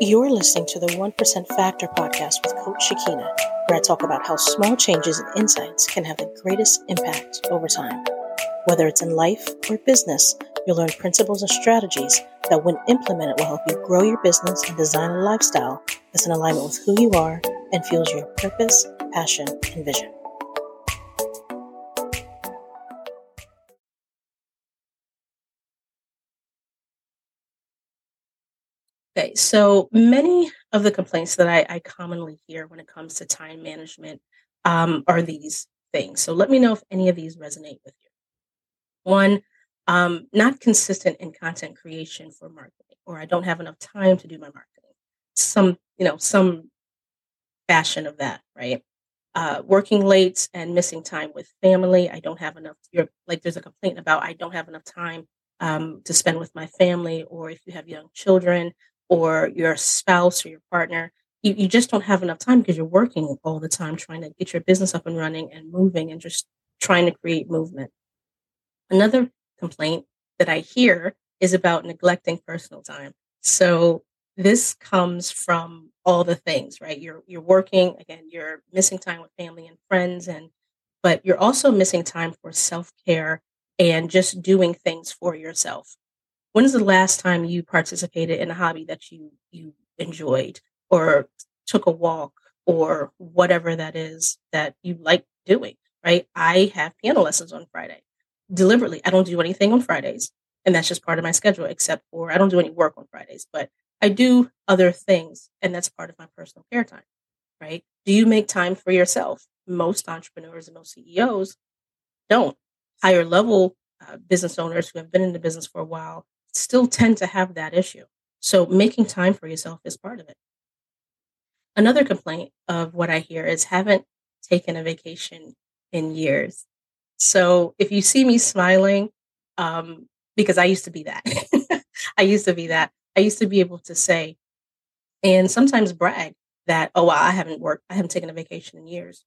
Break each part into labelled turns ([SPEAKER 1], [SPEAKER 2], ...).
[SPEAKER 1] You're listening to the 1% Factor podcast with Coach Shakina, where I talk about how small changes and insights can have the greatest impact over time. Whether it's in life or business, you'll learn principles and strategies that, when implemented, will help you grow your business and design a lifestyle that's in alignment with who you are and fuels your purpose, passion, and vision. Okay, so many of the complaints that I, I commonly hear when it comes to time management um, are these things. So let me know if any of these resonate with you. One, um, not consistent in content creation for marketing, or I don't have enough time to do my marketing. Some, you know, some fashion of that, right? Uh, working late and missing time with family. I don't have enough. You're like there's a complaint about I don't have enough time um, to spend with my family, or if you have young children, or your spouse or your partner, you, you just don't have enough time because you're working all the time trying to get your business up and running and moving and just trying to create movement. Another complaint that I hear is about neglecting personal time. So this comes from all the things, right? You're you're working, again, you're missing time with family and friends and but you're also missing time for self-care and just doing things for yourself when is the last time you participated in a hobby that you you enjoyed or took a walk or whatever that is that you like doing right? I have piano lessons on friday deliberately. I don't do anything on fridays and that's just part of my schedule except for i don't do any work on fridays but i do other things and that's part of my personal care time right? Do you make time for yourself? Most entrepreneurs and most ceos don't. Higher level uh, business owners who have been in the business for a while still tend to have that issue. So making time for yourself is part of it. Another complaint of what I hear is haven't taken a vacation in years. So if you see me smiling, um, because I used to be that, I used to be that. I used to be able to say, and sometimes brag that, oh, wow, I haven't worked, I haven't taken a vacation in years.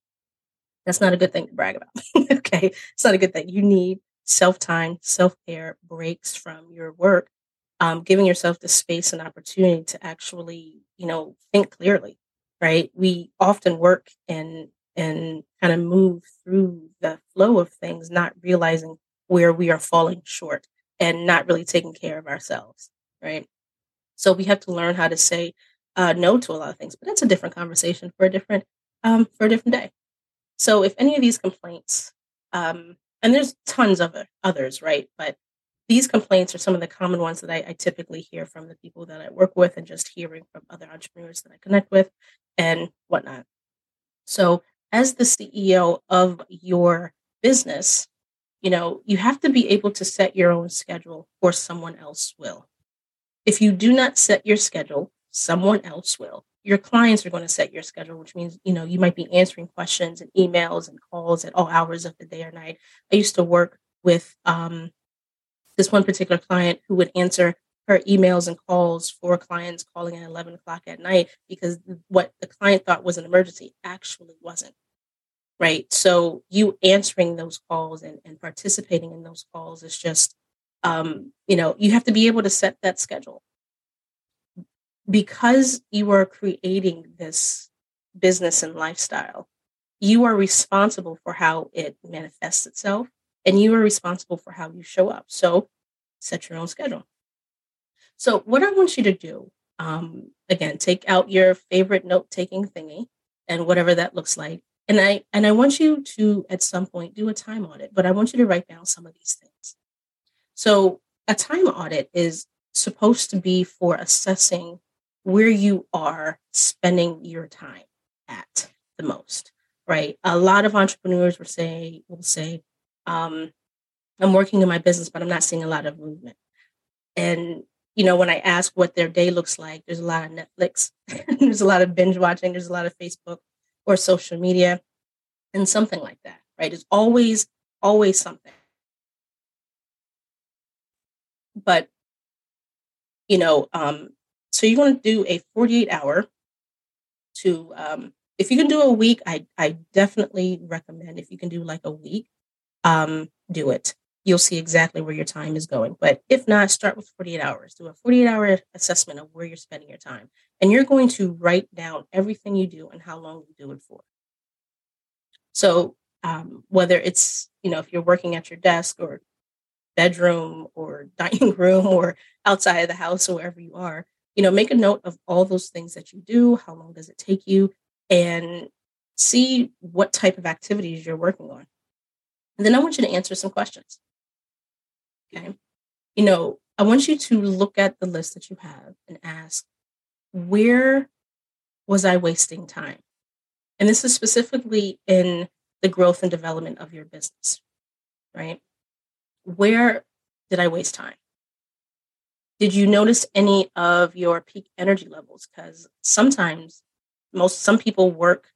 [SPEAKER 1] That's not a good thing to brag about. okay. It's not a good thing. You need self time, self care, breaks from your work, um, giving yourself the space and opportunity to actually, you know, think clearly, right? We often work and and kind of move through the flow of things, not realizing where we are falling short and not really taking care of ourselves, right? So we have to learn how to say uh, no to a lot of things, but that's a different conversation for a different um, for a different day. So if any of these complaints um, and there's tons of others, right? But these complaints are some of the common ones that I, I, typically hear from the people that I work with and just hearing from other entrepreneurs that I connect with and whatnot. So, as the CEO of your business, you know, you have to be able to set your own schedule or someone else will. If you do not set your schedule, someone else will your clients are going to set your schedule, which means, you know, you might be answering questions and emails and calls at all hours of the day or night. I used to work with um, this one particular client who would answer her emails and calls for clients calling at 11 o'clock at night because what the client thought was an emergency actually wasn't. Right. So you answering those calls and, and participating in those calls is just, um, you know, you have to be able to set that schedule because you are creating this business and lifestyle, you are responsible for how it manifests itself and you are responsible for how you show up. So set your own schedule. So, what I want you to do, um, again, take out your favorite note taking thingy and whatever that looks like. And I and I want you to at some point do a time audit, but I want you to write down some of these things. So a time audit is supposed to be for assessing where you are spending your time at the most, right? A lot of entrepreneurs will say, will say, um, I'm working in my business, but I'm not seeing a lot of movement. And, you know, when I ask what their day looks like, there's a lot of Netflix, there's a lot of binge watching, there's a lot of Facebook or social media and something like that, right? It's always, always something. But, you know, um, so you want to do a 48 hour to, um, if you can do a week, I, I definitely recommend if you can do like a week, um, do it. you'll see exactly where your time is going. But if not, start with 48 hours. Do a 48 hour assessment of where you're spending your time. And you're going to write down everything you do and how long you do it for. So um, whether it's, you know, if you're working at your desk or bedroom or dining room or outside of the house or wherever you are, you know, make a note of all those things that you do. How long does it take you? And see what type of activities you're working on. And then I want you to answer some questions. Okay. You know, I want you to look at the list that you have and ask, where was I wasting time? And this is specifically in the growth and development of your business, right? Where did I waste time? Did you notice any of your peak energy levels? Because sometimes most some people work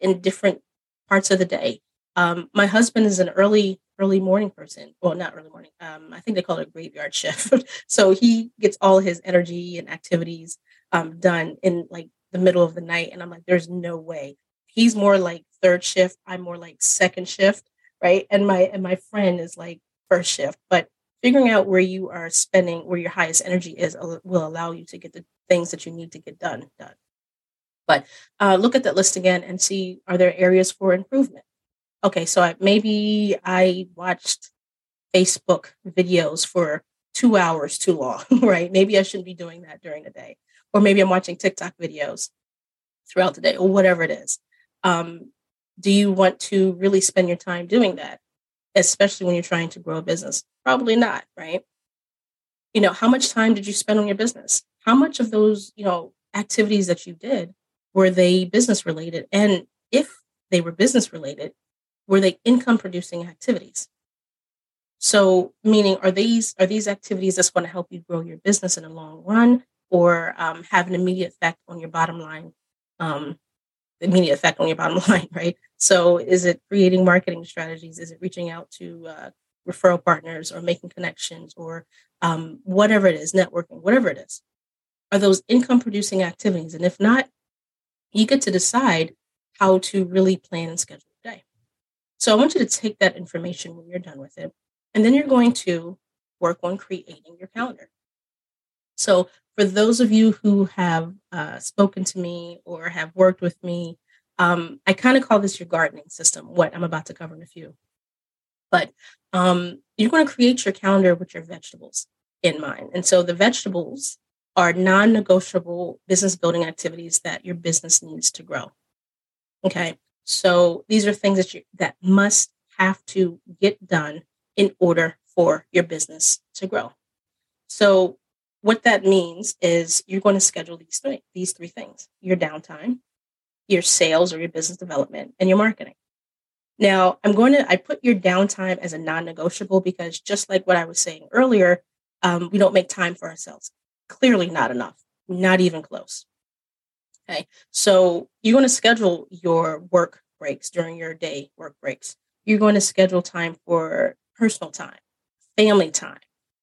[SPEAKER 1] in different parts of the day. Um, my husband is an early early morning person. Well, not early morning. Um, I think they call it a graveyard shift. so he gets all his energy and activities um, done in like the middle of the night, and I'm like, there's no way. He's more like third shift. I'm more like second shift, right? And my and my friend is like first shift. But figuring out where you are spending, where your highest energy is, will allow you to get the things that you need to get done done. But uh, look at that list again and see are there areas for improvement. Okay, so I, maybe I watched Facebook videos for two hours too long, right? Maybe I shouldn't be doing that during the day, or maybe I'm watching TikTok videos throughout the day, or whatever it is. Um, do you want to really spend your time doing that, especially when you're trying to grow a business? Probably not, right? You know, how much time did you spend on your business? How much of those, you know, activities that you did were they business related? And if they were business related, were they income producing activities? So, meaning, are these are these activities that's going to help you grow your business in the long run, or um, have an immediate effect on your bottom line? Um, immediate effect on your bottom line, right? So, is it creating marketing strategies? Is it reaching out to uh, referral partners, or making connections, or um, whatever it is, networking, whatever it is? Are those income producing activities? And if not, you get to decide how to really plan and schedule your day. So I want you to take that information when you're done with it, and then you're going to work on creating your calendar. So for those of you who have uh, spoken to me or have worked with me, um, I kind of call this your gardening system, what I'm about to cover in a few. But um, you're going to create your calendar with your vegetables in mind. And so the vegetables are non negotiable business building activities that your business needs to grow. Okay. So these are things that you that must have to get done in order for your business to grow. So what that means is you're going to schedule these three, these three things: your downtime, your sales or your business development, and your marketing. Now, I'm going to I put your downtime as a non-negotiable because just like what I was saying earlier, um, we don't make time for ourselves. Clearly not enough, not even close. Okay. So you're going to schedule your work breaks during your day work breaks. You're going to schedule time for personal time, family time.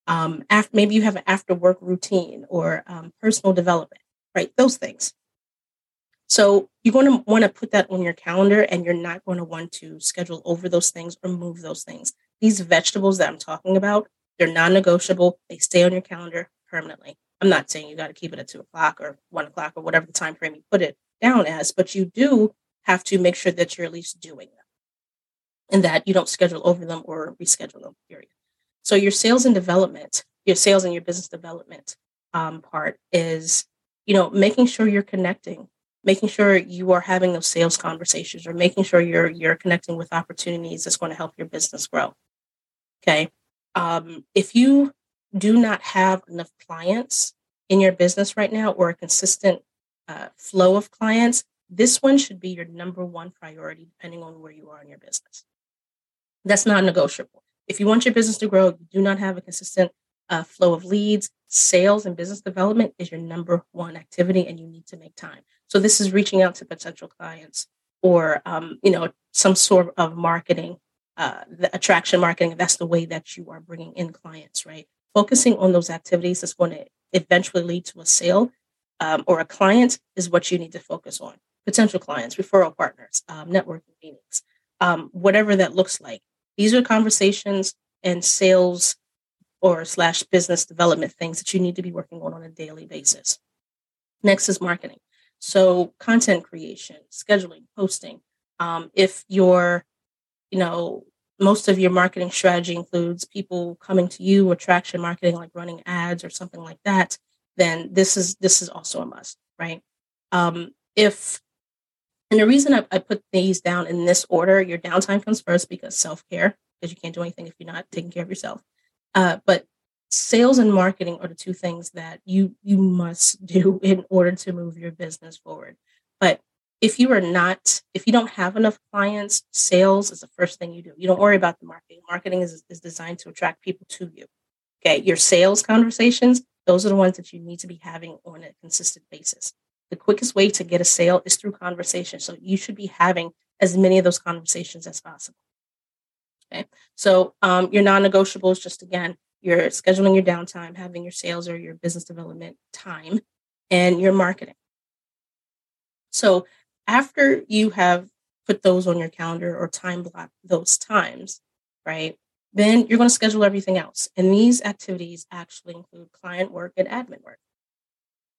[SPEAKER 1] Um, after, maybe you have an after work routine or um, personal development, right? Those things. So you're going to want to put that on your calendar and you're not going to want to schedule over those things or move those things. These vegetables that I'm talking about, they're non negotiable. They stay on your calendar permanently. I'm not saying you got to keep it at two o'clock or one o'clock or whatever the time frame you put it down as, but you do have to make sure that you're at least doing them and that you don't schedule over them or reschedule them, period. So your sales and development, your sales and your business development um, part is, you know, making sure you're connecting, making sure you are having those sales conversations or making sure you're you're connecting with opportunities that's going to help your business grow. Okay. Um, if you do not have enough clients in your business right now or a consistent uh, flow of clients, this one should be your number one priority, depending on where you are in your business. That's not negotiable. If you want your business to grow, you do not have a consistent uh, flow of leads, sales and business development is your number one activity, and you need to make time. So this is reaching out to potential clients or um, you know some sort of marketing, uh, the attraction marketing. That's the way that you are bringing in clients, right? focusing on those activities is going to eventually lead to a sale um, or a client is what you need to focus on. Potential clients, referral partners, um, networking meetings, um, whatever that looks like. These are conversations and sales or slash business development things that you need to be working on on a daily basis. Next is marketing. So content creation, scheduling, posting. Um, if your, you know, most of your marketing strategy includes people coming to you or traction marketing, like running ads or something like that, then this is this is also a must, right? Um, if and the reason I, I put these down in this order, your downtime comes first because self care, because you can't do anything if you're not taking care of yourself. Uh, but sales and marketing are the two things that you you must do in order to move your business forward. But if you are not, if you don't have enough clients, sales is the first thing you do. You don't worry about the marketing. Marketing is, is designed to attract people to you. Okay. Your sales conversations, those are the ones that you need to be having on a consistent basis the quickest way to get a sale is through conversation. So you should be having as many of those conversations as possible. Okay. So um, your non-negotiables, just again, you're scheduling your downtime, having your sales or your business development time, and your marketing. So after you have put those on your calendar or time block those times, right? Then you're going to schedule everything else. And these activities actually include client work and admin work.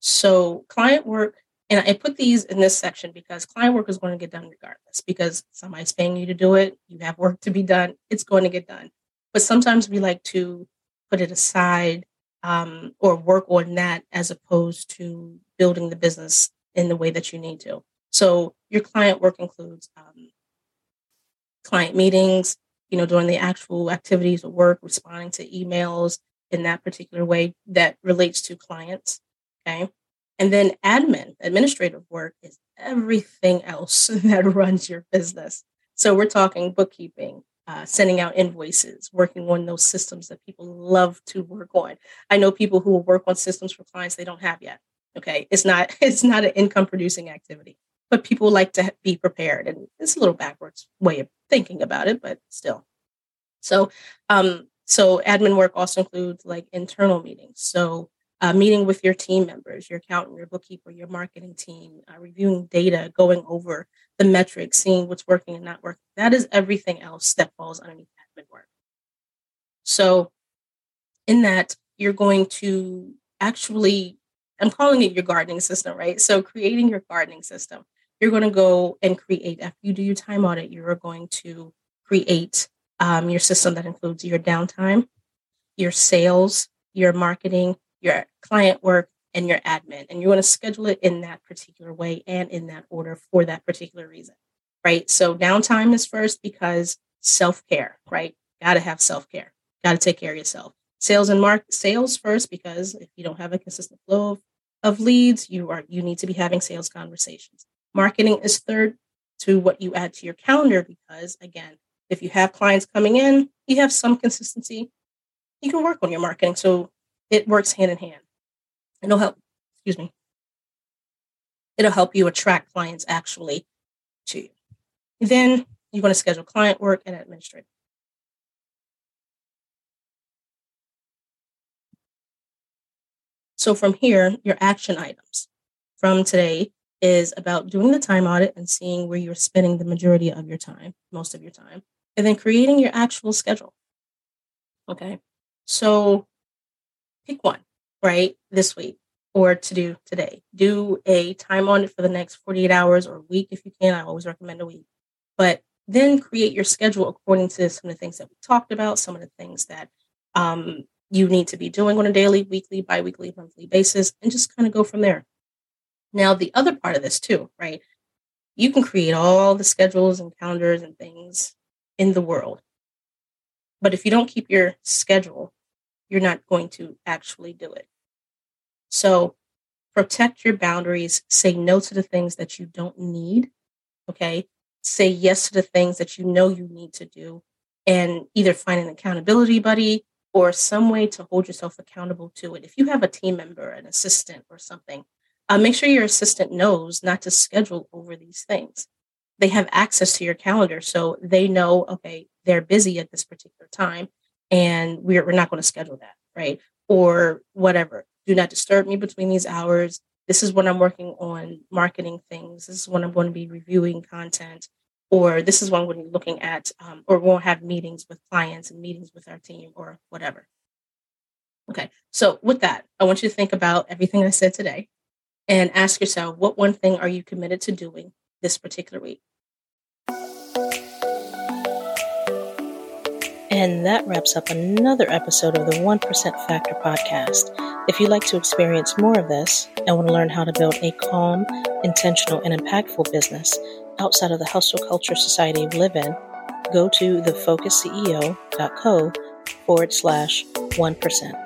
[SPEAKER 1] So client work and I put these in this section because client work is going to get done regardless because somebody's paying you to do it. You have work to be done. It's going to get done. But sometimes we like to put it aside um, or work on that as opposed to building the business in the way that you need to. So your client work includes um, client meetings, you know, doing the actual activities of work, responding to emails in that particular way that relates to clients. Okay. And then admin, administrative work is everything else that runs your business. So we're talking bookkeeping, uh, sending out invoices, working on those systems that people love to work on. I know people who will work on systems for clients they don't have yet. Okay, it's not it's not an income producing activity, but people like to be prepared, and it's a little backwards way of thinking about it, but still. So, um, so admin work also includes like internal meetings. So uh, meeting with your team members, your accountant, your bookkeeper, your marketing team, uh, reviewing data, going over the metrics, seeing what's working and not working. That is everything else that falls underneath admin work. So, in that, you're going to actually, I'm calling it your gardening system, right? So, creating your gardening system, you're going to go and create, after you do your time audit, you're going to create um, your system that includes your downtime, your sales, your marketing, your client work, and your admin. And you want to schedule it in that particular way and in that order for that particular reason, right? So downtime is first because self care, right? Got to have self care, got to take care of yourself. Sales and mark sales first because if you don't have a consistent flow of, of leads, you are you need to be having sales conversations. Marketing is third to what you add to your calendar because again, if you have clients coming in, you have some consistency, you can work on your marketing. So it works hand in hand. It'll help, excuse me, it'll help you attract clients actually to you. Then you're going to schedule client work and administrative. So from here, your action items from today is about doing the time audit and seeing where you're spending the majority of your time, most of your time, and then creating your actual schedule. Okay. So pick one, right? This week or to do today. Do a time audit for the next 48 hours or a week if you can. I always recommend a week. But then create your schedule according to some of the things that we talked about, some of the things that um, you need to be doing on a daily, weekly, biweekly, monthly basis, and just kind of go from there. Now, the other part of this too, right? You can create all the schedules and calendars and things in the world. But if you don't keep your schedule you're not going to actually do it. So protect your boundaries, say no to the things that you don't need. Okay. Say yes to the things that you know you need to do, and either find an accountability buddy or some way to hold yourself accountable to it. If you have a team member, an assistant, or something, uh, make sure your assistant knows not to schedule over these things. They have access to your calendar, so they know, okay, they're busy at this particular time and we're, we're not going to schedule that, right? Or whatever. Do not disturb me between these hours. This is when I'm working on marketing things. This is when I'm going to be reviewing content or this is when we're looking at, um, or we'll have meetings with clients and meetings with our team or whatever. Okay, so with that, I want you to think about everything I said today and ask yourself what one thing are you committed to doing this particular week?
[SPEAKER 2] And that wraps up another episode of the 1% Factor podcast. If you'd like to experience more of this and want to learn how to build a calm, intentional, and impactful business outside of the hustle culture society we live in, go to thefocusedceo.co forward slash 1%.